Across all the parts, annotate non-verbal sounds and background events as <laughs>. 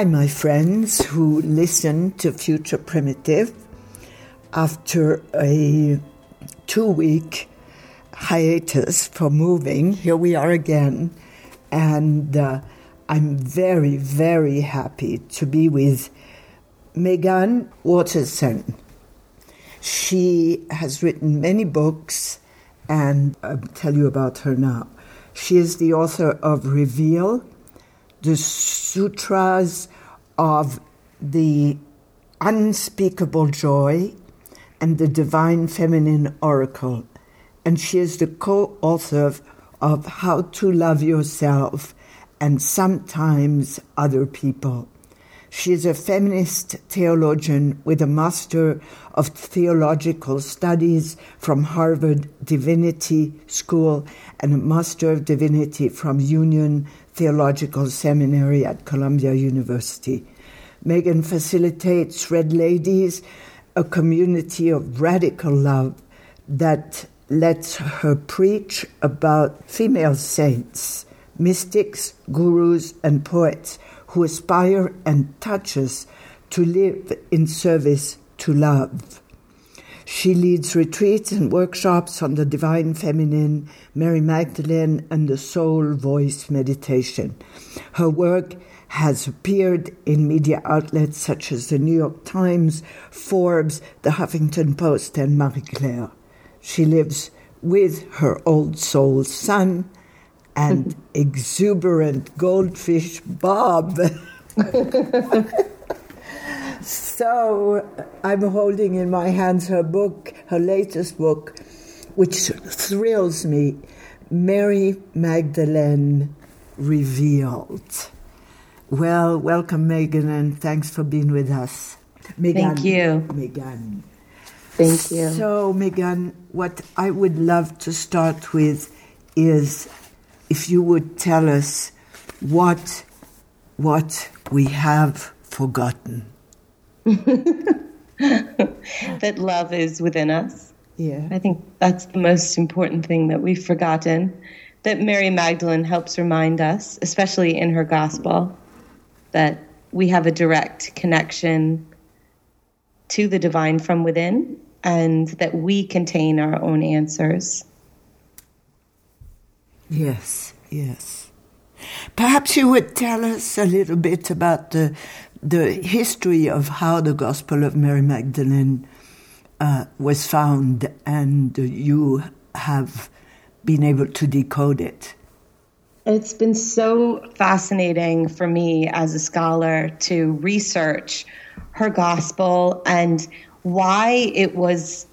Hi, my friends who listen to Future Primitive. After a two week hiatus for moving, here we are again. And uh, I'm very, very happy to be with Meggan Watterson. She has written many books, and I'll tell you about her now. She is the author of Reveal the sutras of the unspeakable joy and the divine feminine oracle. And she is the co author of, of How to Love Yourself and Sometimes Other People. She is a feminist theologian with a Master of Theological Studies from Harvard Divinity School and a Master of Divinity from Union Theological Seminary at Columbia University. Meggan facilitates Red Ladies, a community of radical love that lets her preach about female saints, mystics, gurus, and poets who aspire and touch us to live in service to love. She leads retreats and workshops on the divine feminine, Mary Magdalene, and the soul voice meditation. Her work has appeared in media outlets such as the New York Times, Forbes, the Huffington Post, and Marie Claire. She lives with her old soul son and <laughs> exuberant goldfish Bob. <laughs> So I'm holding in my hands her book, her latest book, which thrills me Mary Magdalene Revealed. Well, welcome, Meggan, and thanks for being with us. Meggan, Thank you. Meggan. Thank you. So, Meggan, what I would love to start with is if you would tell us what what we have forgotten. <laughs> that love is within us. Yeah. I think that's the most important thing that we've forgotten. That Mary Magdalene helps remind us, especially in her gospel, that we have a direct connection to the divine from within and that we contain our own answers. Yes, yes. Perhaps you would tell us a little bit about the the history of how the Gospel of Mary Magdalene uh, was found, and you have been able to decode it. It's been so fascinating for me as a scholar to research her gospel and why it was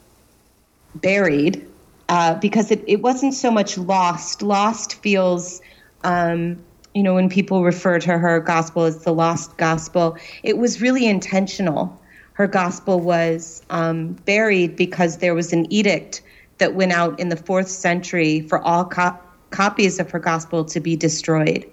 buried, uh, because it, it wasn't so much lost. Lost feels um, you know, when people refer to her gospel as the lost gospel, it was really intentional. Her gospel was um, buried because there was an edict that went out in the fourth century for all co- copies of her gospel to be destroyed.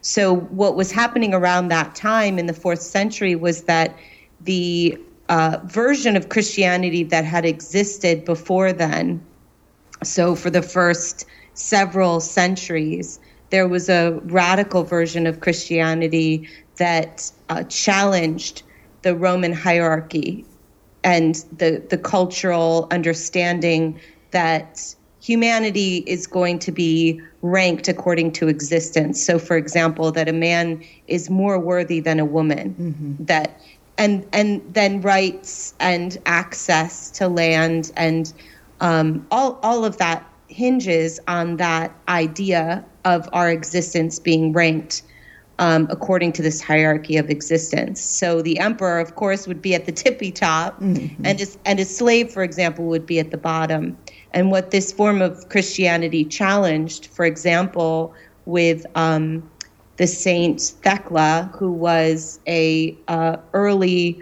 So, what was happening around that time in the fourth century was that the uh, version of Christianity that had existed before then, so for the first several centuries, there was a radical version of Christianity that uh, challenged the Roman hierarchy and the, the cultural understanding that humanity is going to be ranked according to existence. So, for example, that a man is more worthy than a woman, mm-hmm. that and and then rights and access to land and um, all all of that hinges on that idea of our existence being ranked um, according to this hierarchy of existence. So the emperor, of course, would be at the <laughs> tippy top, mm-hmm. and his and his slave, for example, would be at the bottom. And what this form of Christianity challenged, for example, with um, the saint Thecla, who was a uh, early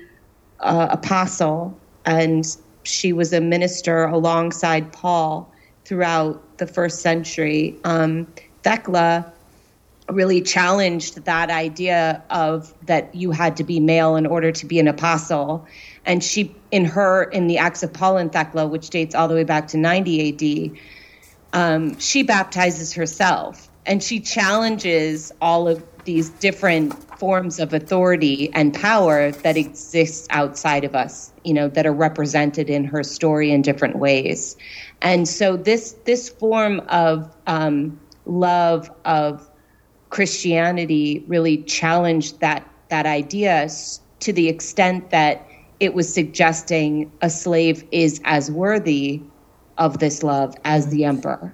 uh, apostle and she was a minister alongside Paul throughout the first century. Um, Thecla really challenged that idea of that you had to be male in order to be an apostle. And she, in her, in the Acts of Paul and Thecla, which dates all the way back to 90 AD, um, she baptizes herself and she challenges all of these different forms of authority and power that exist outside of us you know that are represented in her story in different ways and so this this form of um, love of christianity really challenged that that idea to the extent that it was suggesting a slave is as worthy of this love as the emperor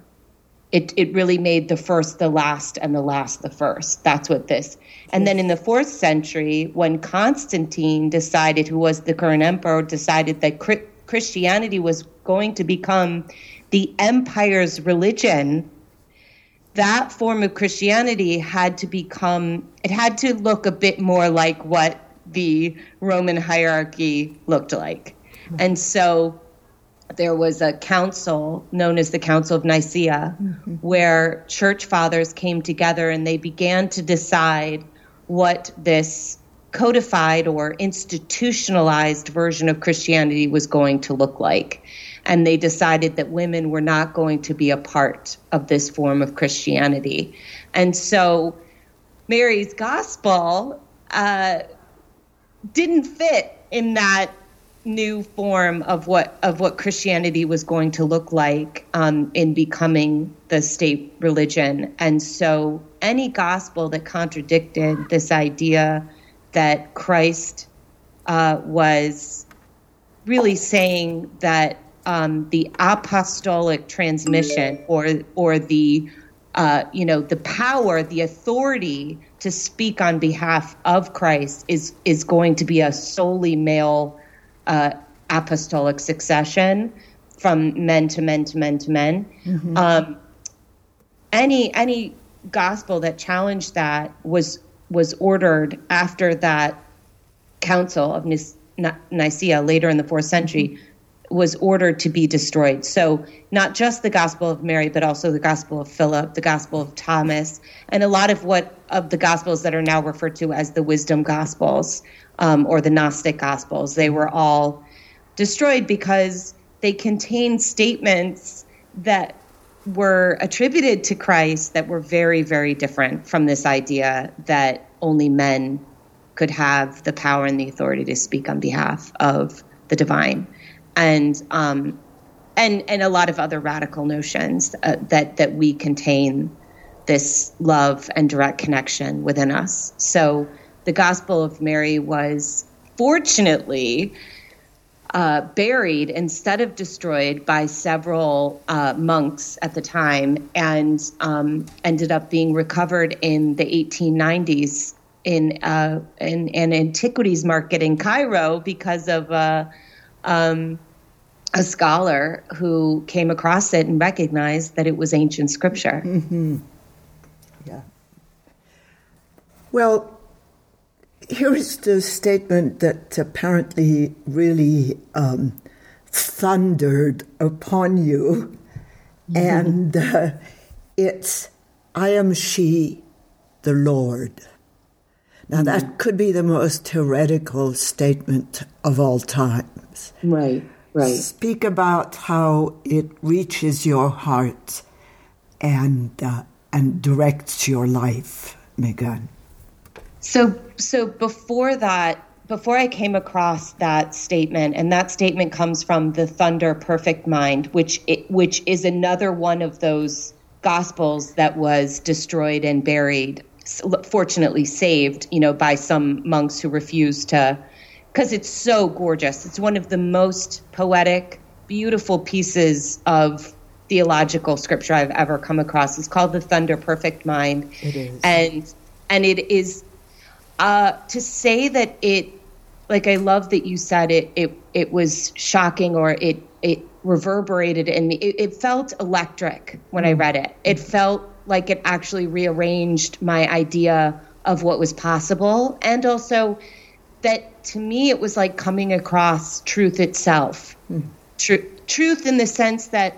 it, it really made the first the last and the last the first. That's what this. And then in the fourth century, when Constantine decided, who was the current emperor, decided that Christianity was going to become the empire's religion, that form of Christianity had to become, it had to look a bit more like what the Roman hierarchy looked like. And so there was a council known as the Council of Nicaea, mm-hmm. where church fathers came together and they began to decide what this codified or institutionalized version of Christianity was going to look like. And they decided that women were not going to be a part of this form of Christianity. And so Mary's gospel uh, didn't fit in that new form of what of what Christianity was going to look like um, in becoming the state religion, and so any gospel that contradicted this idea that Christ uh, was really saying that um, the apostolic transmission or or the uh, you know the power, the authority to speak on behalf of Christ is is going to be a solely male uh, apostolic succession from men to men to men to men. Mm-hmm. Um, any any gospel that challenged that was was ordered after that council of Nicaea later in the fourth century mm-hmm. Was ordered to be destroyed. So not just the gospel of Mary, but also the gospel of Philip, the gospel of Thomas, and a lot of what of the gospels that are now referred to as the wisdom gospels um, or the Gnostic Gospels. They were all destroyed because they contained statements that were attributed to Christ that were very, very different from this idea that only men could have the power and the authority to speak on behalf of the divine, and um, and and a lot of other radical notions uh, that that we contain this love and direct connection within us. So the Gospel of Mary was fortunately uh, buried instead of destroyed by several uh, monks at the time and um, ended up being recovered in the 1890s in, uh, in an antiquities market in Cairo because of uh, um, a scholar who came across it and recognized that it was ancient scripture. Mm-hmm. Yeah. Well, here's the statement that apparently really um, thundered upon you, mm-hmm. and uh, it's, I am she, the Lord. Now, mm-hmm. that could be the most heretical statement of all times. Right, right. Speak about how it reaches your heart and, uh, and directs your life, Meggan. So, so before that, before I came across that statement, and that statement comes from the Thunder Perfect Mind, which it, which is another one of those gospels that was destroyed and buried, fortunately saved, you know, by some monks who refused to, because it's so gorgeous. It's one of the most poetic, beautiful pieces of theological scripture I've ever come across. It's called the Thunder Perfect Mind, it is. and and it is uh, to say that it, like I love that you said it, it, it was shocking or it, it reverberated in me. It, it felt electric when I read it. It felt like it actually rearranged my idea of what was possible. And also that to me, it was like coming across truth itself. Tr- truth in the sense that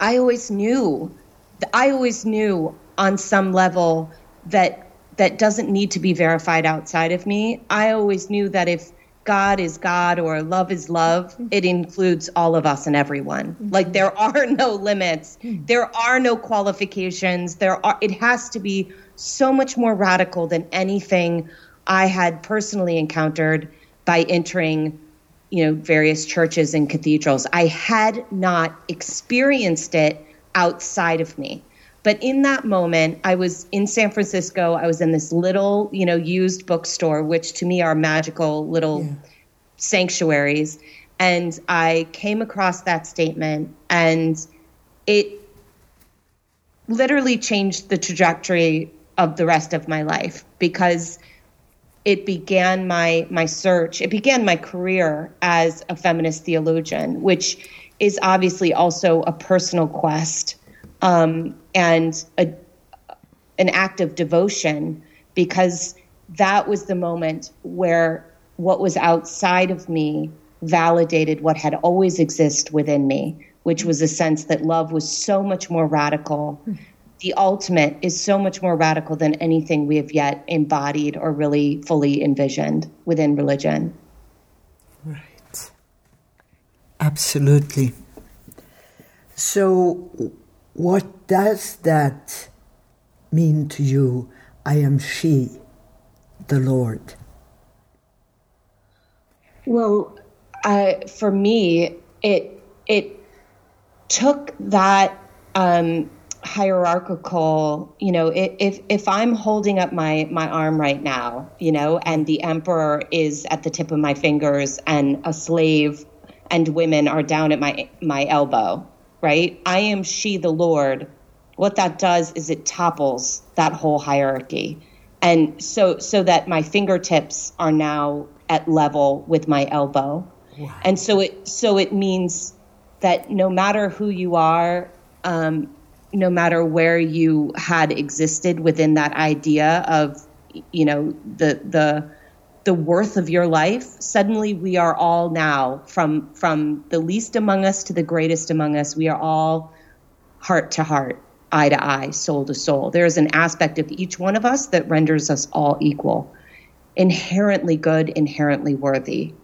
I always knew, I always knew on some level that that doesn't need to be verified outside of me. I always knew that if God is God or love is love, mm-hmm. it includes all of us and everyone. Mm-hmm. Like there are <laughs> no limits. Mm-hmm. There are no qualifications. There are it has to be so much more radical than anything I had personally encountered by entering you know various churches and cathedrals. I had not experienced it outside of me. But in that moment, I was in San Francisco. I was in this little, you know, used bookstore, which to me are magical little yeah. sanctuaries. And I came across that statement, and it literally changed the trajectory of the rest of my life because it began my my search it began my career as a feminist theologian which is obviously also a personal quest um, and a, an act of devotion because that was the moment where what was outside of me validated what had always existed within me, which was a sense that love was so much more radical. The ultimate is so much more radical than anything we have yet embodied or really fully envisioned within religion. Right. Absolutely. So, what does that mean to you? I am she, the Lord. Well, uh, for me, it it took that um, hierarchical. You know, if if I'm holding up my my arm right now, you know, and the emperor is at the tip of my fingers, and a slave and women are down at my my elbow, right? I am she, the Lord. What that does is it topples that whole hierarchy. And so, so that my fingertips are now at level with my elbow. Wow. And so it, so it means that no matter who you are, um, no matter where you had existed within that idea of, you know, the, the, the worth of your life suddenly we are all now from from the least among us to the greatest among us we are all heart to heart eye to eye soul to soul. There is an aspect of each one of us that renders us all equal inherently good inherently worthy.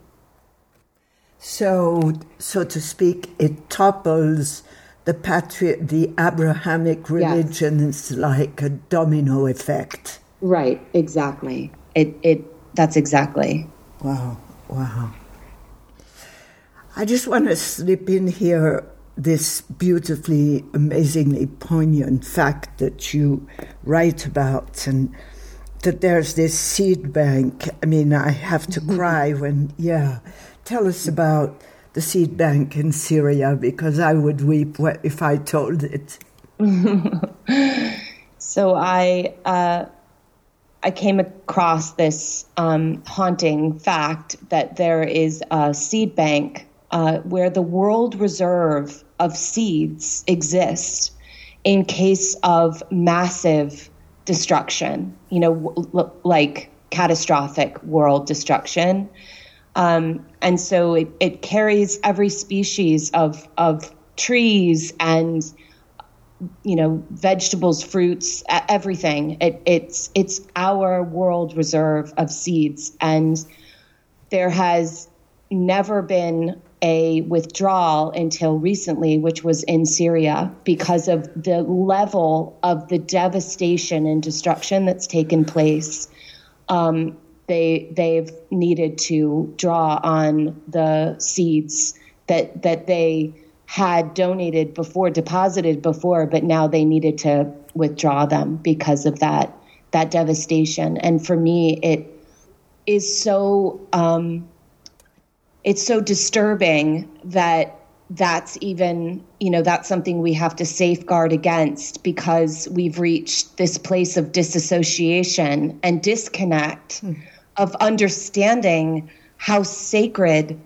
So so to speak it topples the patri- the abrahamic religions yes. like a domino effect right exactly it it that's exactly. Wow, wow. I just want to slip in here this beautifully, amazingly poignant fact that you write about and that there's this seed bank. I mean, I have to <laughs> cry when, yeah. Tell us about the seed bank in Syria because I would weep if I told it. <laughs> so I, uh, I came across this um, haunting fact that there is a seed bank uh, where the world reserve of seeds exists in case of massive destruction, you know, like catastrophic world destruction. Um, and so it, it carries every species of, of trees and you know vegetables fruits everything. It, it's it's our world reserve of seeds. And there has never been a withdrawal until recently which was in Syria because of the level of the devastation and destruction that's taken place. Um, they they've needed to draw on the seeds that that they had donated before, deposited before, but now they needed to withdraw them because of that that devastation. And for me, it is so um, it's so disturbing that that's even you know that's something we have to safeguard against because we've reached this place of disassociation and disconnect mm. Of understanding how sacred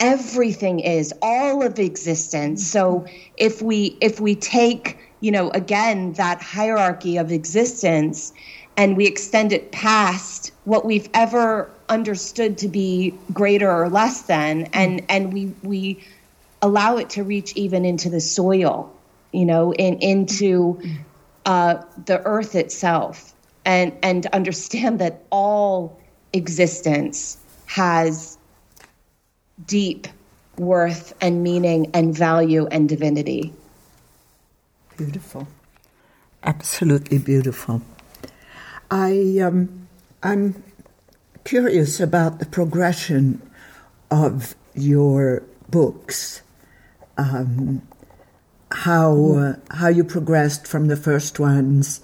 everything is all of existence. So if we if we take you know again that hierarchy of existence and we extend it past what we've ever understood to be greater or less than and and we we allow it to reach even into the soil, you know, in, into uh, the earth itself, and and understand that all existence has deep worth and meaning and value and divinity. Beautiful, absolutely beautiful. I um, I'm curious about the progression of your books. Um, how uh, how you progressed from the first ones.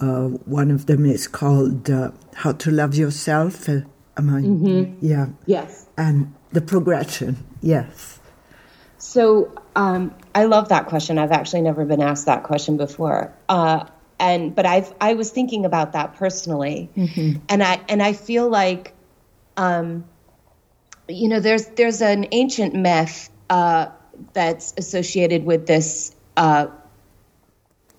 Uh, one of them is called uh, "How to Love Yourself." Uh, am I? Mm-hmm. Yeah. Yes. And the progression. Yes. So um, I love that question. I've actually never been asked that question before. Uh, and but I've I was thinking about that personally, mm-hmm. and I and I feel like, um, you know, there's there's an ancient myth uh, that's associated with this uh,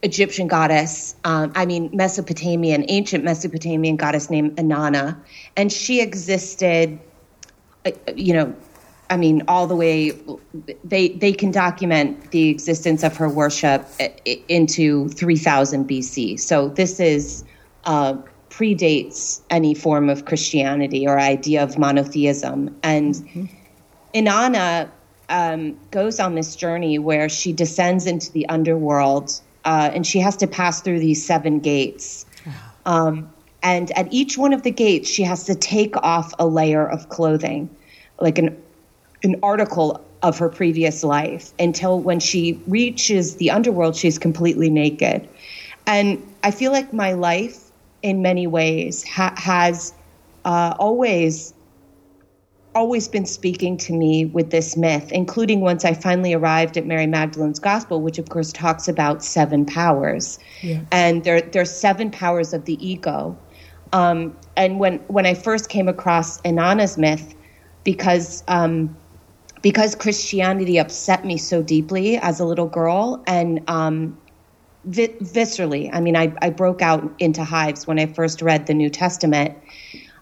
Egyptian goddess, um, I mean, Mesopotamian, ancient Mesopotamian goddess named Inanna. And she existed, uh, you know, I mean, all the way, they, they can document the existence of her worship uh, into 3000 BC. So this is, uh, predates any form of Christianity or idea of monotheism. And mm-hmm. Inanna um, goes on this journey where she descends into the underworld uh, and she has to pass through these seven gates. Um, and at each one of the gates, she has to take off a layer of clothing, like an an article of her previous life, until when she reaches the underworld, she's completely naked. And I feel like my life, in many ways, ha- has uh, always always been speaking to me with this myth, including once I finally arrived at Mary Magdalene's Gospel, which of course talks about seven powers. Yeah. And there, there are seven powers of the ego. Um, and when, when I first came across Inanna's myth, because, um, because Christianity upset me so deeply as a little girl and um, vi- viscerally, I mean, I, I broke out into hives when I first read the New Testament.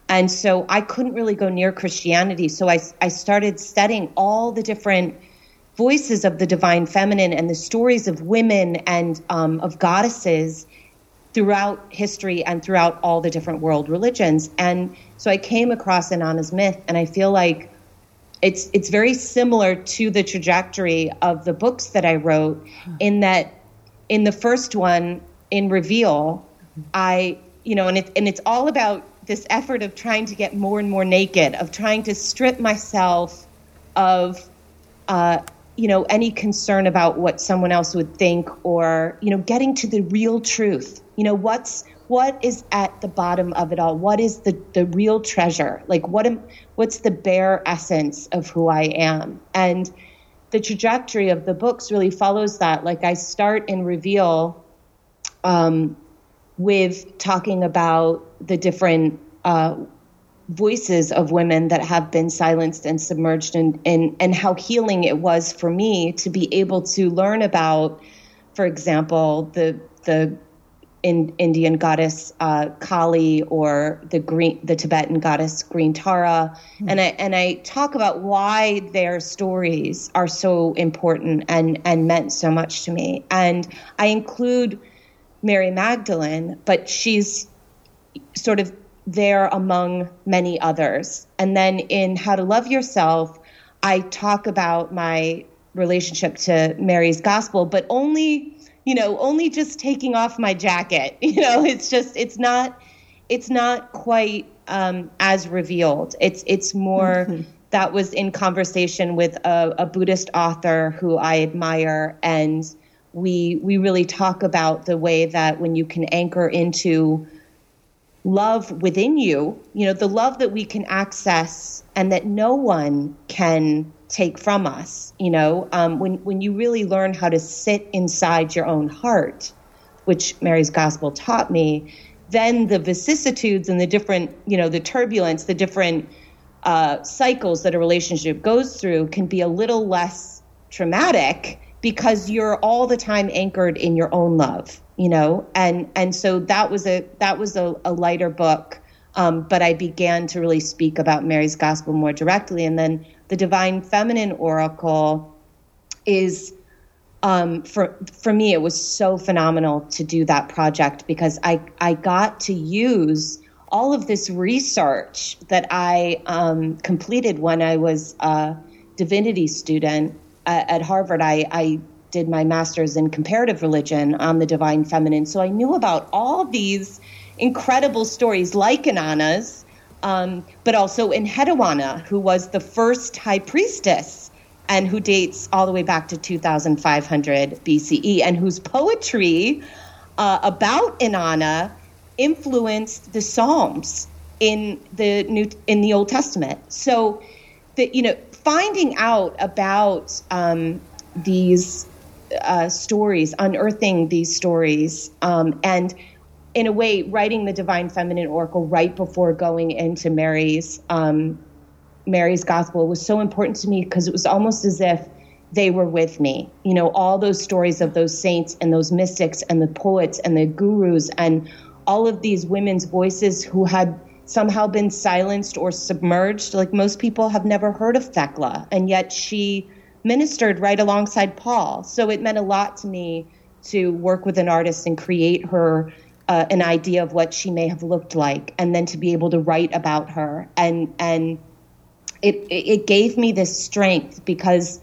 And so I couldn't really go near Christianity. So I, I started studying all the different voices of the divine feminine and the stories of women and um, of goddesses throughout history and throughout all the different world religions. And so I came across Inanna's myth, and I feel like it's it's very similar to the trajectory of the books that I wrote, in that in the first one, in Reveal, I you know, and it's and it's all about this effort of trying to get more and more naked, of trying to strip myself of, uh, you know, any concern about what someone else would think, or you know, getting to the real truth. You know, what's what is at the bottom of it all? What is the the real treasure? Like, what am what's the bare essence of who I am? And the trajectory of the books really follows that. Like, I start and reveal. Um, with talking about the different uh, voices of women that have been silenced and submerged, and, and, and how healing it was for me to be able to learn about, for example, the the in, Indian goddess uh, Kali or the green the Tibetan goddess Green Tara, mm-hmm. and I and I talk about why their stories are so important and and meant so much to me, and I include Mary Magdalene, but she's sort of there among many others. And then in How to Love Yourself, I talk about my relationship to Mary's gospel, but only, you know, only just taking off my jacket. <laughs> You know, it's just, it's not, it's not quite um, as revealed. It's, it's more. Mm-hmm. That was in conversation with a, a Buddhist author who I admire, and we we really talk about the way that when you can anchor into love within you, you know, the love that we can access and that no one can take from us, you know, um, when when you really learn how to sit inside your own heart, which Mary's gospel taught me, then the vicissitudes and the different, you know, the turbulence, the different uh, cycles that a relationship goes through can be a little less traumatic because you're all the time anchored in your own love you know? And and so that was a that was a, a lighter book um, but i began to really speak about mary's gospel more directly. And then the divine feminine oracle is um, for for me it was so phenomenal to do that project because I I got to use all of this research that I um, completed when I was a divinity student at, Harvard. I, I did my master's in comparative religion on the divine feminine, so I knew about all these incredible stories like Inanna's, um, but also Enheduanna, who was the first high priestess and who dates all the way back to 2500 BCE, and whose poetry uh, about Inanna influenced the Psalms in the New in the Old Testament. So, that you know, finding out about um, these uh, stories, unearthing these stories, um, and in a way, writing the Divine Feminine Oracle right before going into Mary's um, Mary's Gospel was so important to me because it was almost as if they were with me. You know, all those stories of those saints and those mystics and the poets and the gurus and all of these women's voices who had somehow been silenced or submerged. Like most people have never heard of Thecla, and yet she ministered right alongside Paul. So it meant a lot to me to work with an artist and create her uh, an idea of what she may have looked like, and then to be able to write about her. And and it it gave me this strength because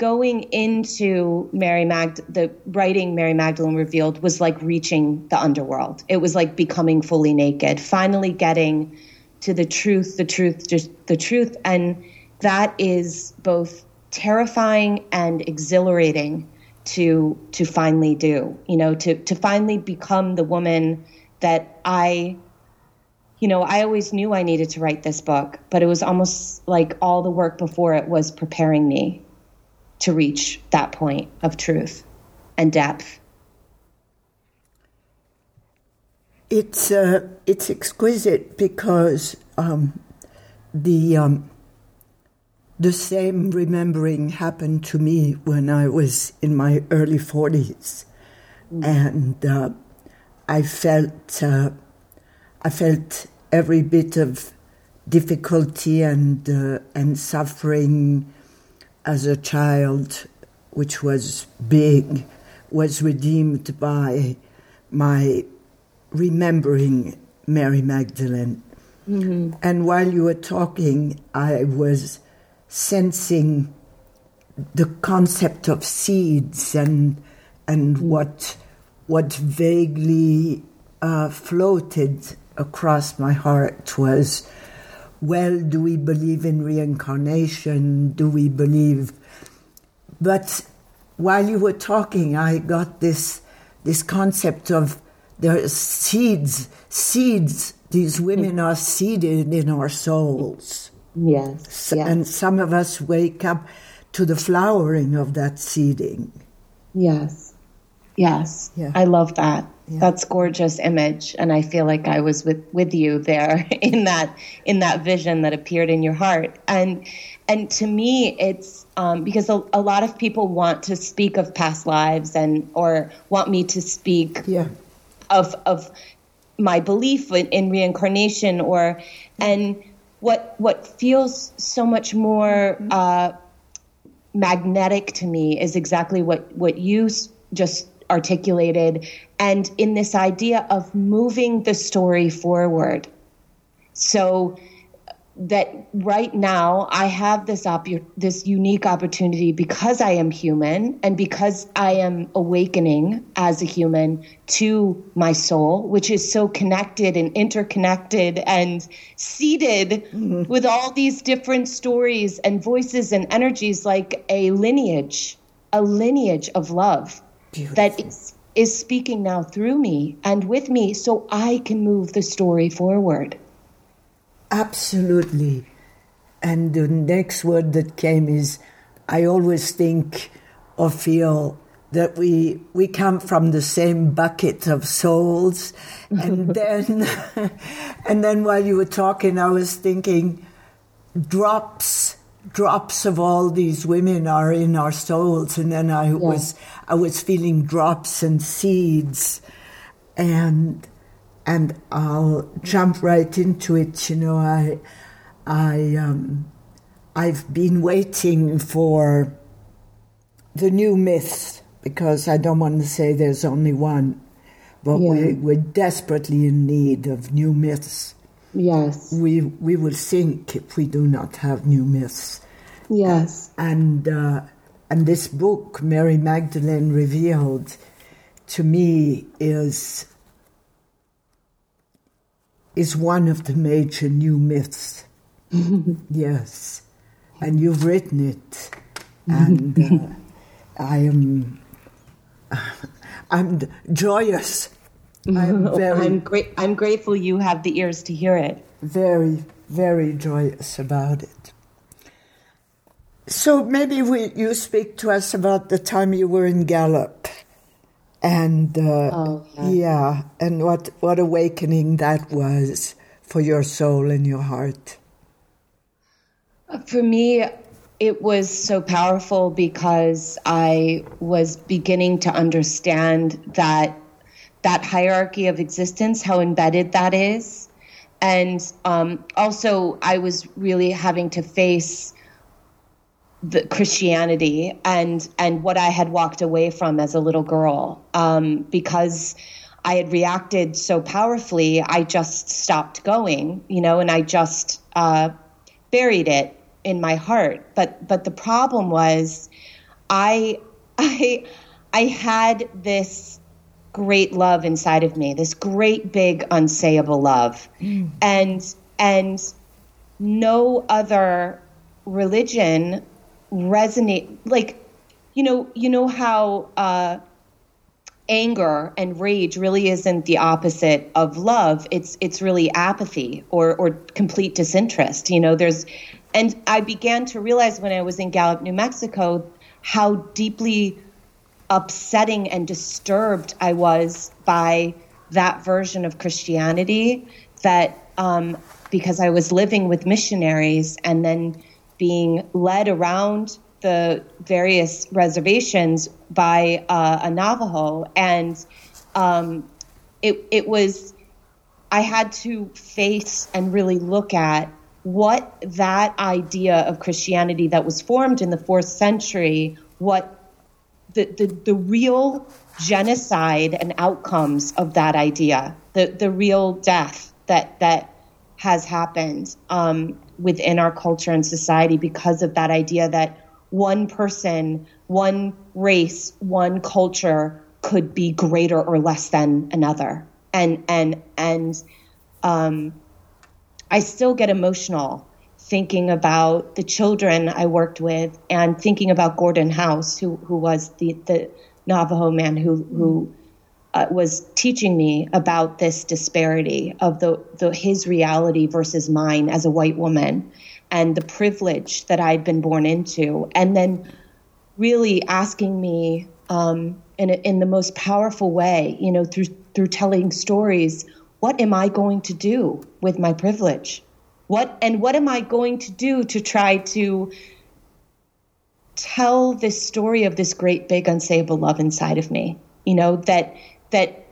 going into Mary Magd the writing Mary Magdalene revealed was like reaching the underworld. It was like becoming fully naked, finally getting to the truth, the truth, just the truth and that is both terrifying and exhilarating to to finally do. You know, to to finally become the woman that I you know, I always knew I needed to write this book, but it was almost like all the work before it was preparing me to reach that point of truth and depth. It's uh, it's exquisite because um, the um, the same remembering happened to me when I was in my early forties, mm. and uh, I felt uh, I felt every bit of difficulty and uh, and suffering as a child, which was big, was redeemed by my remembering Mary Magdalene. Mm-hmm. And while you were talking, I was sensing the concept of seeds and and mm-hmm. what what vaguely uh, floated across my heart was well, do we believe in reincarnation? Do we believe? But while you were talking, I got this this concept of there are seeds, seeds. These women are seeded in our souls. Yes, yes. And some of us wake up to the flowering of that seeding. Yes. Yes. Yeah. I love that. Yeah. That's gorgeous image, and I feel like I was with with you there <laughs> in that in that vision that appeared in your heart. And and to me, it's um, because a, a, lot of people want to speak of past lives and or want me to speak yeah. of of my belief in, in reincarnation or and what what feels so much more mm-hmm. uh, magnetic to me is exactly what what you just articulated and in this idea of moving the story forward. So that right now I have this op- this unique opportunity because I am human and because I am awakening as a human to my soul, which is so connected and interconnected and seeded mm-hmm. with all these different stories and voices and energies, like a lineage, a lineage of love Beautiful. that is, is speaking now through me and with me so I can move the story forward. Absolutely. And the next word that came is I always think or feel that we we come from the same bucket of souls <laughs> and then <laughs> and then while you were talking I was thinking drops drops of all these women are in our souls and then i yeah. was i was feeling drops and seeds and and i'll jump right into it you know i i um i've been waiting for the new myths, because I don't want to say there's only one, but yeah. we, we're desperately in need of new myths. Yes. We, we will sink if we do not have new myths. Yes. And, uh, and this book, Mary Magdalene Revealed, to me is is one of the major new myths. <laughs> yes, and you've written it, and uh, <laughs> I am <laughs> I'm joyous. <laughs> I'm very. I'm great. I'm grateful you have the ears to hear it. Very, very joyous about it. So maybe we, you speak to us about the time you were in Gallup and uh, oh, yeah. yeah, and what what awakening that was for your soul and your heart. For me, it was so powerful because I was beginning to understand that that hierarchy of existence, how embedded that is, and um, also I was really having to face the Christianity and and what I had walked away from as a little girl um, because I had reacted so powerfully. I just stopped going, you know, and I just uh, buried it in my heart. But but the problem was, I <laughs> I I had this great love inside of me, this great big unsayable love, mm. and and no other religion resonate like you know you know how uh, anger and rage really isn't the opposite of love it's it's really apathy or or complete disinterest you know there's and i began to realize when i was in gallup new mexico how deeply upsetting and disturbed i was by that version of christianity that um, because i was living with missionaries and then being led around the various reservations by uh, a Navajo, and um, it it was I had to face and really look at what that idea of Christianity that was formed in the fourth century, what the, the, the real genocide and outcomes of that idea, the, the real death that that has happened. Um, within our culture and society because of that idea that one person, one race, one culture could be greater or less than another. And and and um, I still get emotional thinking about the children I worked with and thinking about Gordon House, who who was the the Navajo man who who uh, was teaching me about this disparity of the, the his reality versus mine as a white woman and the privilege that I'd been born into and then really asking me um, in, a, in the most powerful way you know through through telling stories what am I going to do with my privilege what and what am I going to do to try to tell this story of this great big unsayable love inside of me you know that that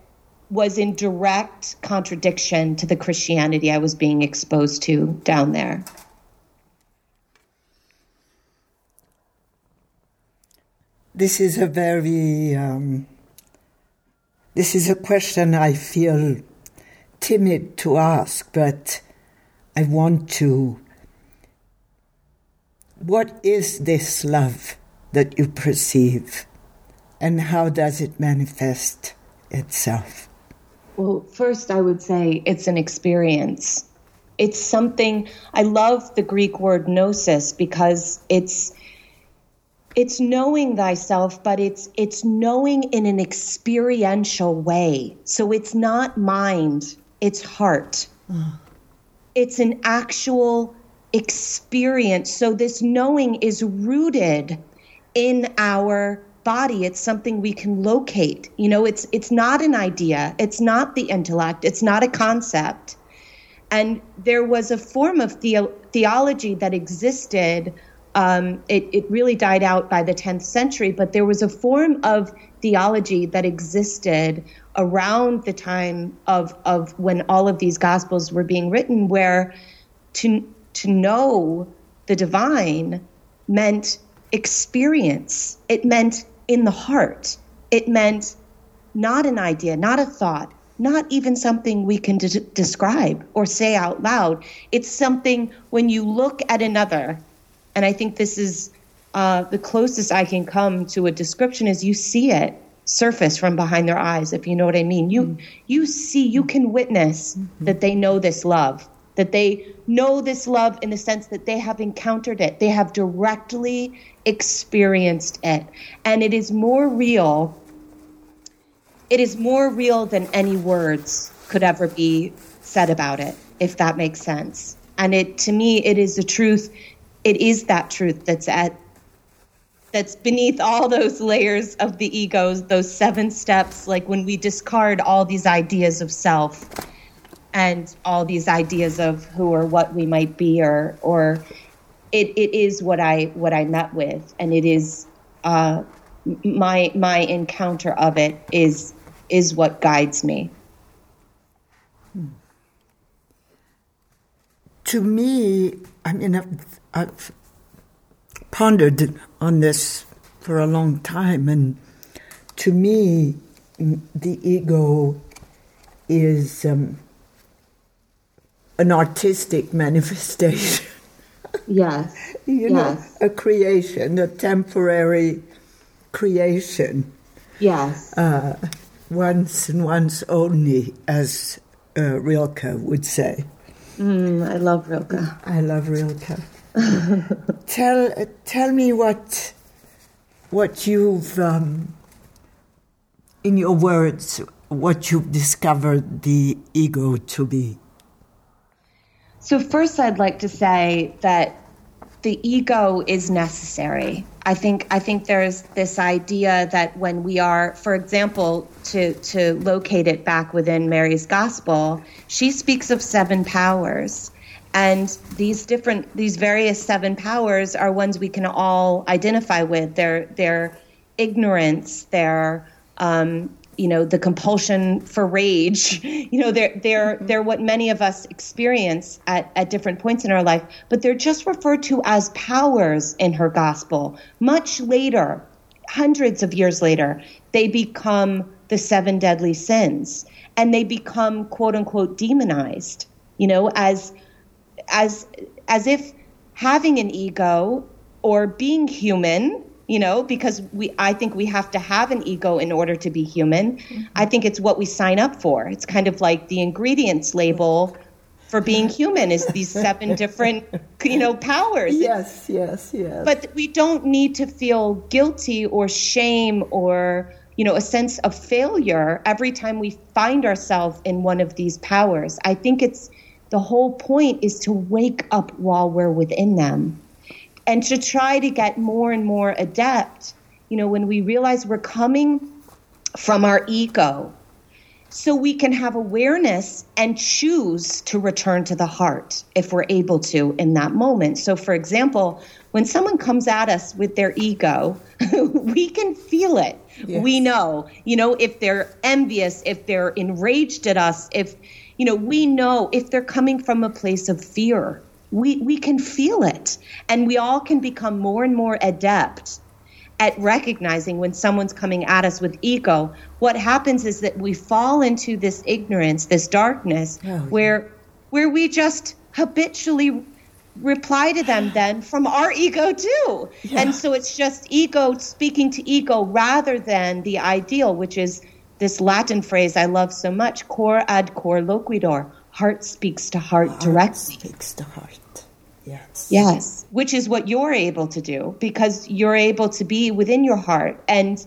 was in direct contradiction to the Christianity I was being exposed to down there. This is a very, um, this is a question I feel timid to ask, but I want to. What is this love that you perceive, and how does it manifest? itself? Well, first, I would say it's an experience. It's something, I love the Greek word gnosis because it's it's knowing thyself but it's it's knowing in an experiential way so it's not mind it's heart mm. It's an actual experience. So this knowing is rooted in our body. It's something we can locate. You know it's it's not an idea. It's not the intellect. It's not a concept. And there was a form of the- theology that existed um, it, it really died out by the 10th century but there was a form of theology that existed around the time of, of when all of these gospels were being written where to, to know the divine meant experience. It meant in the heart. It meant not an idea, not a thought, not even something we can de- describe or say out loud. It's something when you look at another, and I think this is uh, the closest I can come to a description is you see it surface from behind their eyes, if you know what I mean. You mm-hmm. you see, you can witness mm-hmm. that they know this love, that they know this love in the sense that they have encountered it, they have directly experienced it, and it is more real it is more real than any words could ever be said about it, if that makes sense. And it to me, it is the truth. It is that truth that's at that's beneath all those layers of the egos, those seven steps, like when we discard all these ideas of self and all these ideas of who or what we might be or or it, it is what I what I met with and it is uh, my my encounter of it is is what guides me. To me, I mean, I've, I've pondered on this for a long time, and to me, the ego is um, an artistic <laughs> manifestation. Yes. <laughs> you yes. know, a creation, a temporary creation. Yes. Uh, once and once only, as uh, Rilke would say. Mm, I love Rilke. I love Rilke. <laughs> tell tell me what what you've um, in your words what you've discovered the ego to be. So first, I'd like to say that the ego is necessary. I think I think there's this idea that when we are, for example, to to locate it back within Mary's gospel, she speaks of seven powers. And these different these various seven powers are ones we can all identify with. Their their ignorance, their um, you know the compulsion for rage <laughs> you know they're they're mm-hmm. they're what many of us experience at, at different points in our life but they're just referred to as powers in her gospel much later hundreds of years later they become the seven deadly sins and they become quote unquote demonized you know as as as if having an ego or being human you know because we i think we have to have an ego in order to be human. Mm-hmm. i think it's what we sign up for. It's kind of like the ingredients label for being human is these seven different you know powers. Yes yes yes. But we don't need to feel guilty or shame or you know a sense of failure every time we find ourselves in one of these powers. I think it's the whole point is to wake up while we're within them and to try to get more and more adept. You know, when we realize we're coming from our ego, so we can have awareness and choose to return to the heart if we're able to in that moment. So, for example, when someone comes at us with their ego, <laughs> we can feel it. Yes. We know, you know, if they're envious, if they're enraged at us, if, you know, we know if they're coming from a place of fear we, we can feel it. And we all can become more and more adept at recognizing when someone's coming at us with ego. What happens is that we fall into this ignorance, this darkness, oh, where where we just habitually reply to them <sighs> then from our ego too. Yeah. And so it's just ego speaking to ego rather than the ideal, which is this Latin phrase I love so much, cor ad cor loquitur heart speaks to heart, heart directly. Speaks to heart. Yes. Yes, which is what you're able to do because you're able to be within your heart and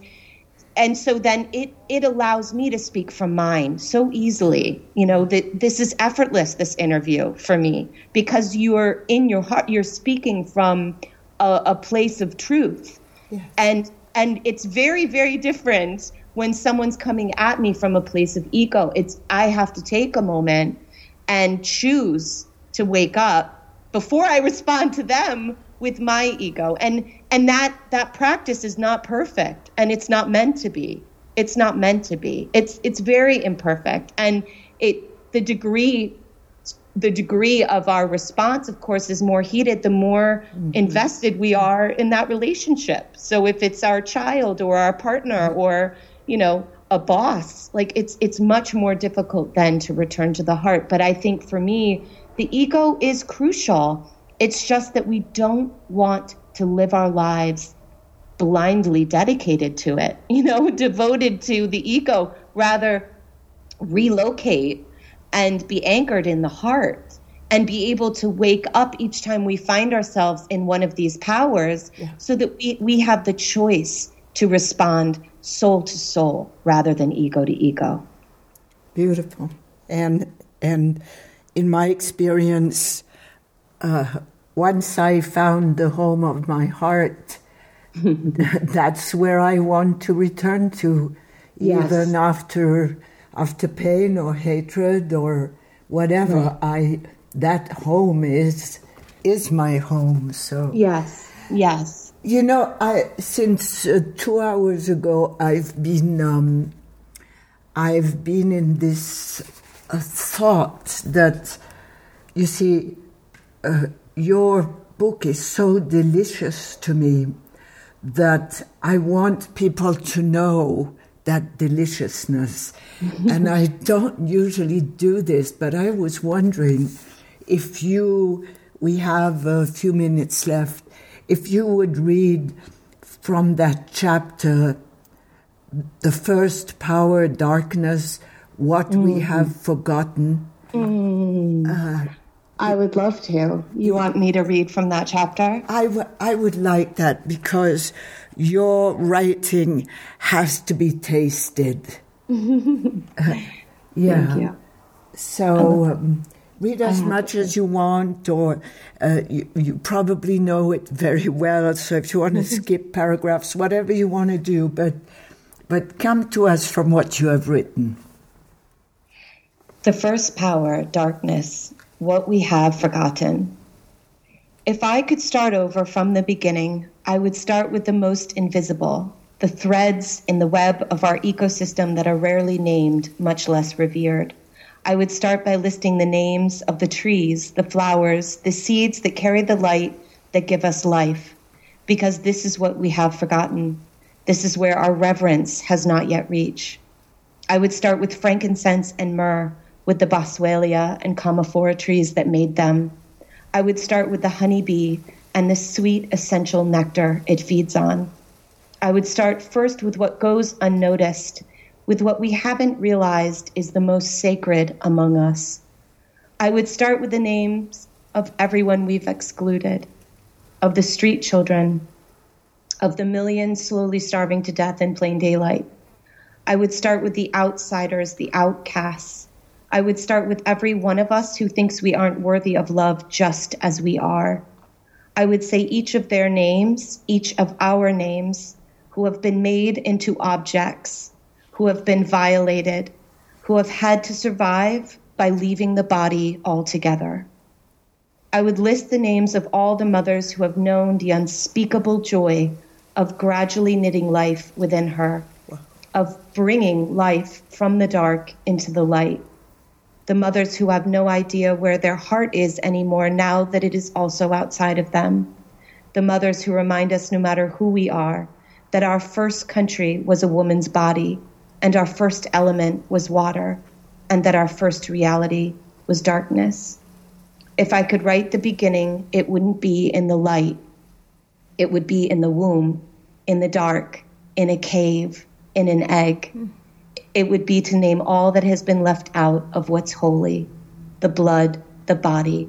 and so then it it allows me to speak from mine so easily you know that this is effortless this interview for me because you're in your heart you're speaking from a, a place of truth yes. and and it's very very different when someone's coming at me from a place of ego it's i have to take a moment and choose to wake up before I <laughs> respond to them with my ego. And and that that practice is not perfect and it's not meant to be. It's not meant to be. It's it's very imperfect and it the degree the degree of our response, of course, is more heated, the more mm-hmm. invested we are in that relationship. So if it's our child or our partner or, you know, a boss, like it's it's much more difficult then to return to the heart. But I think for me, the ego is crucial. It's just that we don't want to live our lives blindly dedicated to it, <laughs> you know, devoted to the ego, rather relocate and be anchored in the heart and be able to wake up each time we find ourselves in one of these powers yeah. so that we, we have the choice to respond soul to soul rather than ego to ego. Beautiful. And, and in my experience, uh, once I found the home of my heart, <laughs> that's where I want to return to, yes. even after after pain or hatred or whatever. I that home is is my home. So yes, yes. You know, I since uh, two hours ago, I've been um, I've been in this uh, thought that you see, uh, your book is so delicious to me that I want people to know that deliciousness. <laughs> and I don't usually do this, but I was wondering if you, we have a few minutes left, if you would read from that chapter, the first power, darkness, what mm. we have forgotten. Mm. Uh, I would love to. You want me to read from that chapter? I, w- I would like that because your writing has to be tasted. uh, <laughs> <laughs> yeah. So um, read as much as you want, or uh, you, you, probably know it very well. So if you want to <laughs> skip paragraphs, whatever you want to do, but but come to us from what you have written. The first power, darkness, what we have forgotten. If I could start over from the beginning, I would start with the most invisible, the threads in the web of our ecosystem that are rarely named, much less revered. I would start by listing the names of the trees, the flowers, the seeds that carry the light that give us life, because this is what we have forgotten. This is where our reverence has not yet reached. I would start with frankincense and myrrh, with the boswellia and commiphora trees that made them. I would start with the honeybee and the sweet essential nectar it feeds on. I would start first with what goes unnoticed, with what we haven't realized is the most sacred among us. I would start with the names of everyone we've excluded, of the street children, of the millions slowly starving to death in plain daylight. I would start with the outsiders, the outcasts, I would start with every one of us who thinks we aren't worthy of love just as we are. I would say each of their names, each of our names, who have been made into objects, who have been violated, who have had to survive by leaving the body altogether. I would list the names of all the mothers who have known the unspeakable joy of gradually knitting life within her, of bringing life from the dark into the light the mothers who have no idea where their heart is anymore now that it is also outside of them, the mothers who remind us no matter who we are that our first country was a woman's body and our first element was water and that our first reality was darkness. If I could write the beginning, it wouldn't be in the light. It would be in the womb, in the dark, in a cave, in an egg it would be to name all that has been left out of what's holy the blood, the body.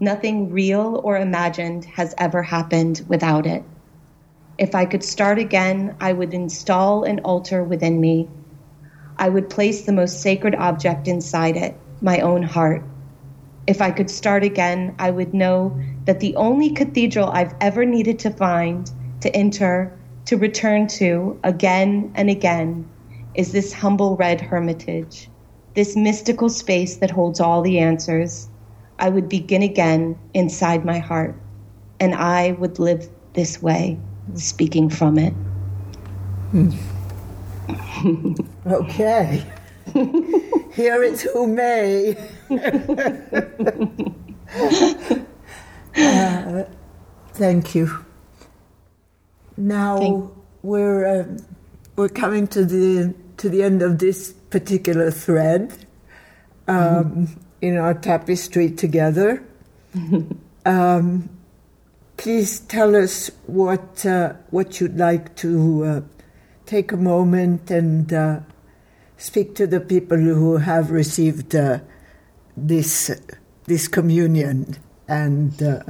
Nothing real or imagined has ever happened without it. If I could start again, I would install an altar within me. I would place the most sacred object inside it, my own heart. If I could start again, I would know that the only cathedral I've ever needed to find, to enter, to return to again and again is this humble red hermitage, this mystical space that holds all the answers. I would begin again inside my heart, and I would live this way, speaking from it. <laughs> okay. Here it's who may. <laughs> uh, thank you. Now thank we're uh, we're coming to the to the end of this particular thread um, mm-hmm. in our tapestry together. <laughs> um, please tell us what uh, what you'd like to uh, take a moment and uh, speak to the people who have received uh, this this communion and uh,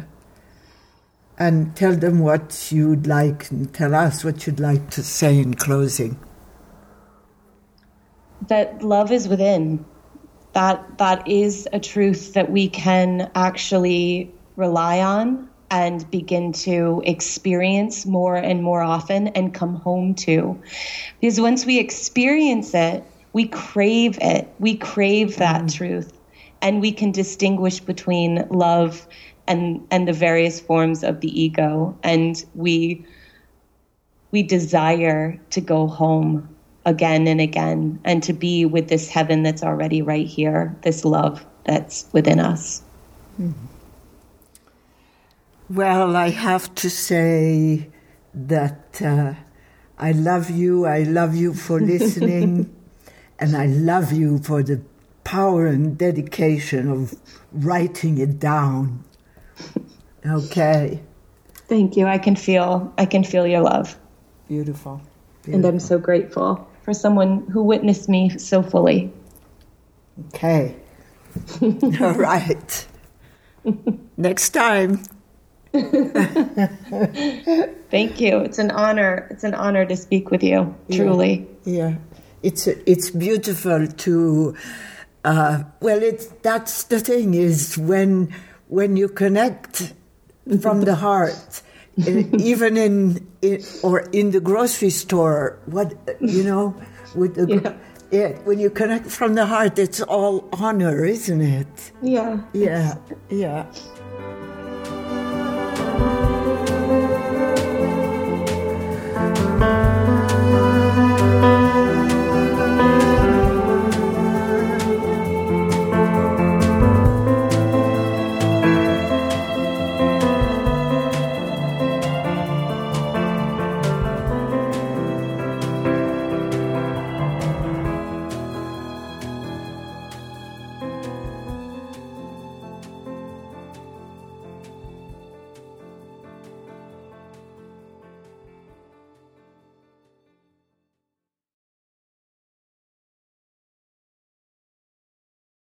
and tell them what you'd like and tell us what you'd like to say in closing. That love is within. That that is a truth that we can actually rely on and begin to experience more and more often and come home to. Because once we experience it, we crave it. We crave that mm. truth. And we can distinguish between love and and the various forms of the ego and we we desire to go home again and again and to be with this heaven that's already right here this love that's within us mm-hmm. Well i have to say that uh, i love you i love you for <laughs> listening and i love you for the power and dedication of writing it down Okay. Thank you. I can feel I can feel your love. Beautiful. Beautiful. And I'm so grateful for someone who witnessed me so fully. Okay. <laughs> All right. <laughs> Next time. <laughs> Thank you. It's an honor. It's an honor to speak with you. Truly. Yeah. yeah. It's it's beautiful to uh, well it's that's the thing is when when you connect from the heart, <laughs> even in, in, or in the grocery store, what you know, with the yeah. yeah. when you connect from the heart, it's all honor, isn't it? Yeah. Yeah. Yeah.